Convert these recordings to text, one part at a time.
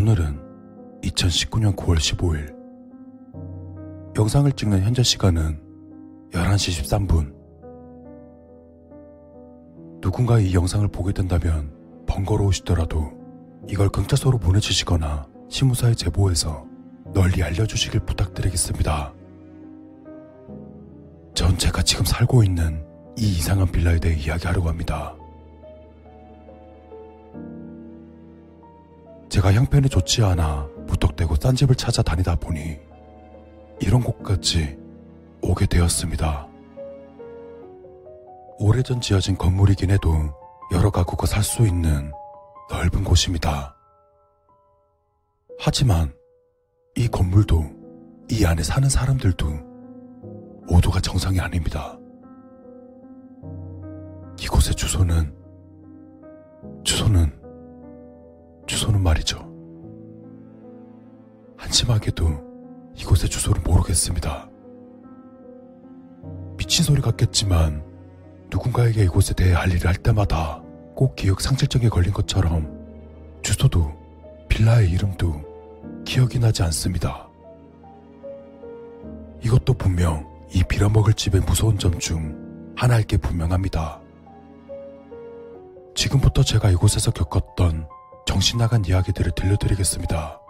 2019년 9월 15일 영상을 찍는 현재 시간은 11시 13분 누군가 이 영상을 보게 된다면 번거로우시더라도 이걸 경찰서로 보내주시거나 시무사에 제보해서 널리 알려주시길 부탁드리겠습니다. 전 제가 지금 살고 있는 이 이상한 빌라에 대해 이야기하려고 합니다. 제가 형편이 좋지 않아 무턱대고 싼 집을 찾아다니다 보니 이런 곳까지 오게 되었습니다. 오래전 지어진 건물이긴 해도 여러 가구가 살 수 있는 넓은 곳입니다. 하지만 이 건물도 이 안에 사는 사람들도 모두가 정상이 아닙니다. 이곳의 주소는 주소는 주소는 말이죠. 한심하게도 이곳의 주소를 모르겠습니다. 미친 소리 같겠지만 누군가에게 이곳에 대해 할 일을 할 때마다 꼭 기억 상실증에 걸린 것처럼 주소도 빌라의 이름도 기억이 나지 않습니다. 이것도 분명 이 빌어먹을 집의 무서운 점 중 하나일 게 분명합니다. 지금부터 제가 이곳에서 겪었던 정신 나간 이야기들을 들려드리겠습니다.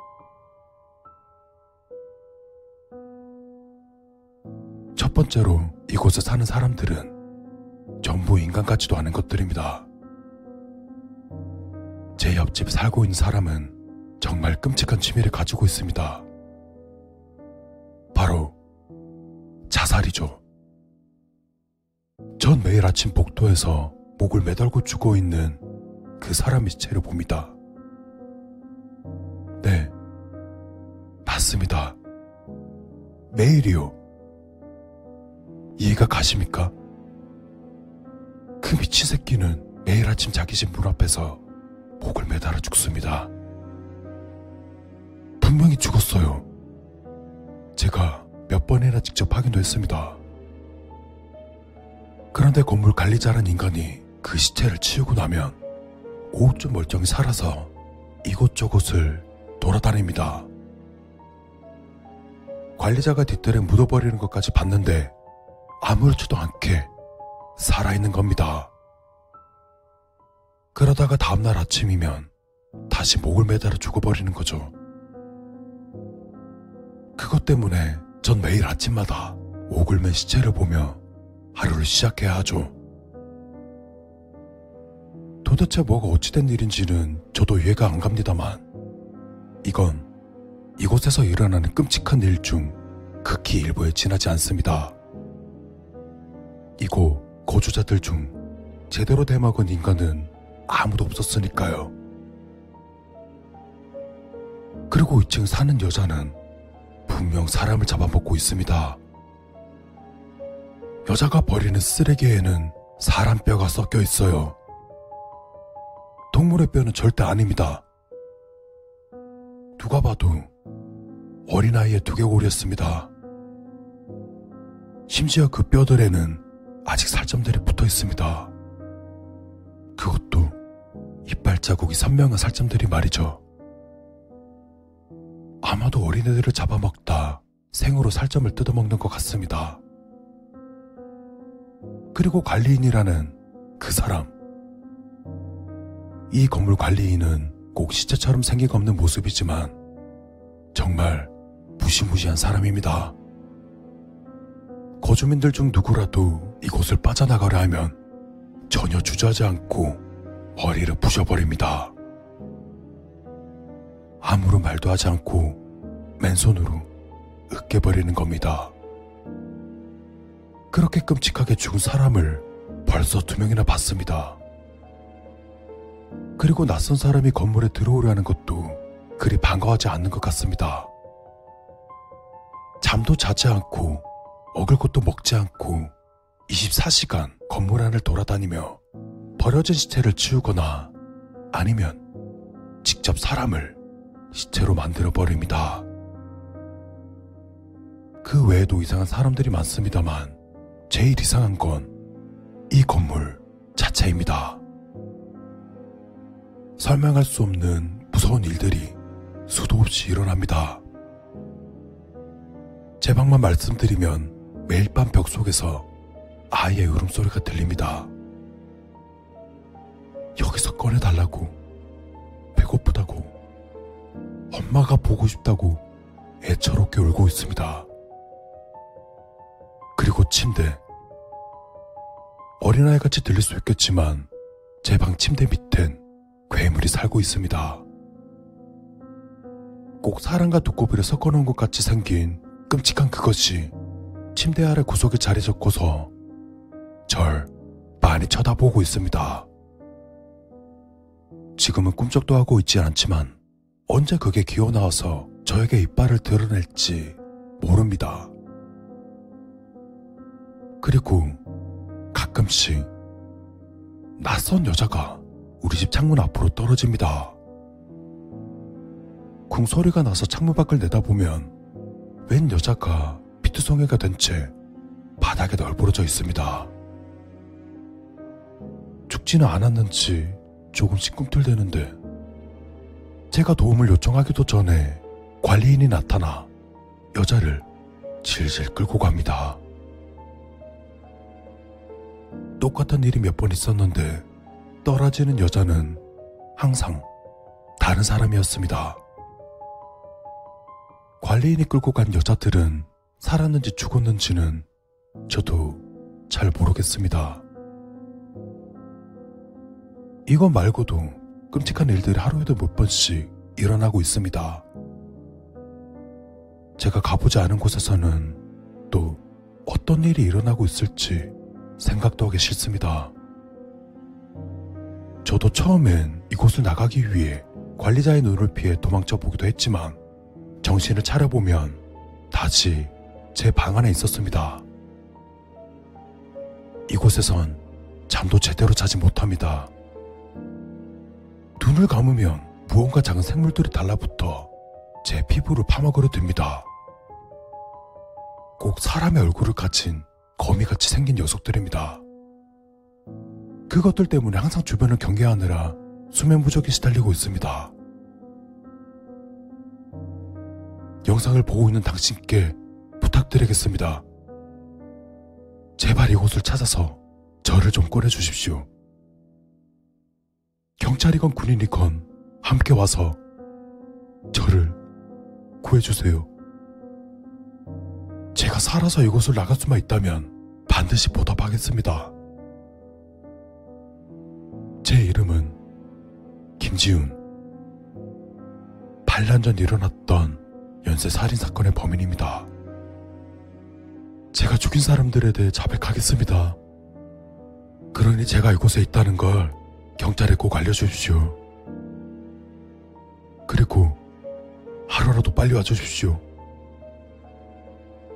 첫 번째로 이곳에 사는 사람들은 전부 인간 같지도 않은 것들입니다. 제 옆집 살고 있는 사람은 정말 끔찍한 취미를 가지고 있습니다. 바로 자살이죠. 전 매일 아침 복도에서 목을 매달고 죽어 있는 그 사람의 시체를 봅니다. 맞습니다. 매일이요. 이해가 가십니까? 그 미친 새끼는 매일 아침 자기 집 문 앞에서 목을 매달아 죽습니다. 분명히 죽었어요. 제가 몇 번이나 직접 확인도 했습니다. 그런데 건물 관리자란 인간이 그 시체를 치우고 나면 오후쯤 멀쩡히 살아서 이곳저곳을 돌아다닙니다. 관리자가 뒷뜰에 묻어버리는 것까지 봤는데 아무렇지도 않게 살아있는 겁니다. 그러다가 다음날 아침이면 다시 목을 매달아 죽어버리는 거죠. 그것 때문에 전 매일 아침마다 목을 맨 시체를 보며 하루를 시작해야 하죠. 도대체 뭐가 어찌된 일인지는 저도 이해가 안 갑니다만, 이건 이곳에서 일어나는 끔찍한 일 중 극히 일부에 지나지 않습니다. 이곳 거주자들 중 제대로 대먹은 인간은 아무도 없었으니까요. 그리고 2층 사는 여자는 분명 사람을 잡아먹고 있습니다. 여자가 버리는 쓰레기에는 사람 뼈가 섞여 있어요. 동물의 뼈는 절대 아닙니다. 누가 봐도 어린아이의 두개골이었습니다. 심지어 그 뼈들에는 아직 살점들이 붙어 있습니다. 그것도 이빨 자국이 선명한 살점들이 말이죠. 아마도 어린애들을 잡아먹다 생으로 살점을 뜯어먹는 것 같습니다. 그리고 관리인이라는 그 사람. 이 건물 관리인은 꼭 시체처럼 생기가 없는 모습이지만 정말 무시무시한 사람입니다. 거주민들 중 누구라도 이곳을 빠져나가려 하면 전혀 주저하지 않고 머리를 부셔버립니다. 아무런 말도 하지 않고 맨손으로 으깨버리는 겁니다. 그렇게 끔찍하게 죽은 사람을 벌써 두 명이나 봤습니다. 그리고 낯선 사람이 건물에 들어오려는 것도 그리 반가워하지 않는 것 같습니다. 잠도 자지 않고 먹을 것도 먹지 않고 24시간 건물 안을 돌아다니며 버려진 시체를 치우거나 아니면 직접 사람을 시체로 만들어 버립니다. 그 외에도 이상한 사람들이 많습니다만 제일 이상한 건 이 건물 자체입니다. 설명할 수 없는 무서운 일들이 수도 없이 일어납니다. 제 방만 말씀드리면 매일 밤 벽 속에서 아이의 울음소리가 들립니다. 여기서 꺼내달라고, 배고프다고, 엄마가 보고 싶다고 애처롭게 울고 있습니다. 그리고 침대. 어린아이 같이 들릴 수 있겠지만 제 방 침대 밑엔 괴물이 살고 있습니다. 꼭 사람과 두꺼비를 섞어놓은 것 같이 생긴 끔찍한 그것이 침대 아래 구석에 자리 잡고서 절 많이 쳐다보고 있습니다. 지금은 꿈쩍도 하고 있지 않지만 언제 그게 기어 나와서 저에게 이빨을 드러낼지 모릅니다. 그리고 가끔씩 낯선 여자가 우리 집 창문 앞으로 떨어집니다. 쿵 소리가 나서 창문 밖을 내다보면 웬 여자가 피투성이가 된 채 바닥에 널브러져 있습니다. 죽지는 않았는지 조금씩 꿈틀대는데 제가 도움을 요청하기도 전에 관리인이 나타나 여자를 질질 끌고 갑니다. 똑같은 일이 몇 번 있었는데 떨어지는 여자는 항상 다른 사람이었습니다. 관리인이 끌고 간 여자들은 살았는지 죽었는지는 저도 잘 모르겠습니다. 이것 말고도 끔찍한 일들이 하루에도 몇 번씩 일어나고 있습니다. 제가 가보지 않은 곳에서는 또 어떤 일이 일어나고 있을지 생각도 하기 싫습니다. 저도 처음엔 이곳을 나가기 위해 관리자의 눈을 피해 도망쳐 보기도 했지만 정신을 차려보면 다시 제 방 안에 있었습니다. 이곳에선 잠도 제대로 자지 못합니다. 눈을 감으면 무언가 작은 생물들이 달라붙어 제 피부를 파먹으려 듭니다. 꼭 사람의 얼굴을 가진 거미같이 생긴 녀석들입니다. 그것들 때문에 항상 주변을 경계하느라 수면 부족에 시달리고 있습니다. 영상을 보고 있는 당신께 부탁드리겠습니다. 제발 이곳을 찾아서 저를 좀 꺼내주십시오. 경찰이건 군인이건 함께 와서 저를 구해주세요. 제가 살아서 이곳을 나갈 수만 있다면 반드시 보답하겠습니다. 제 이름은 김지훈. 8년 전 일어났던 연쇄 살인 사건의 범인입니다. 제가 죽인 사람들에 대해 자백하겠습니다. 그러니 제가 이곳에 있다는 걸 경찰에 꼭 알려주십시오. 그리고 하루라도 빨리 와주십시오.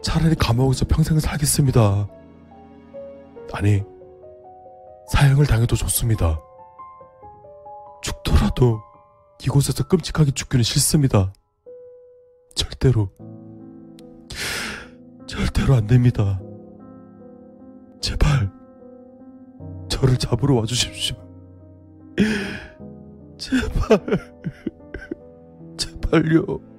차라리 감옥에서 평생을 살겠습니다. 아니, 사형을 당해도 좋습니다. 죽더라도 이곳에서 끔찍하게 죽기는 싫습니다. 절대로, 절대로 안 됩니다. 제발, 저를 잡으러 와주십시오. 제발, 제발요.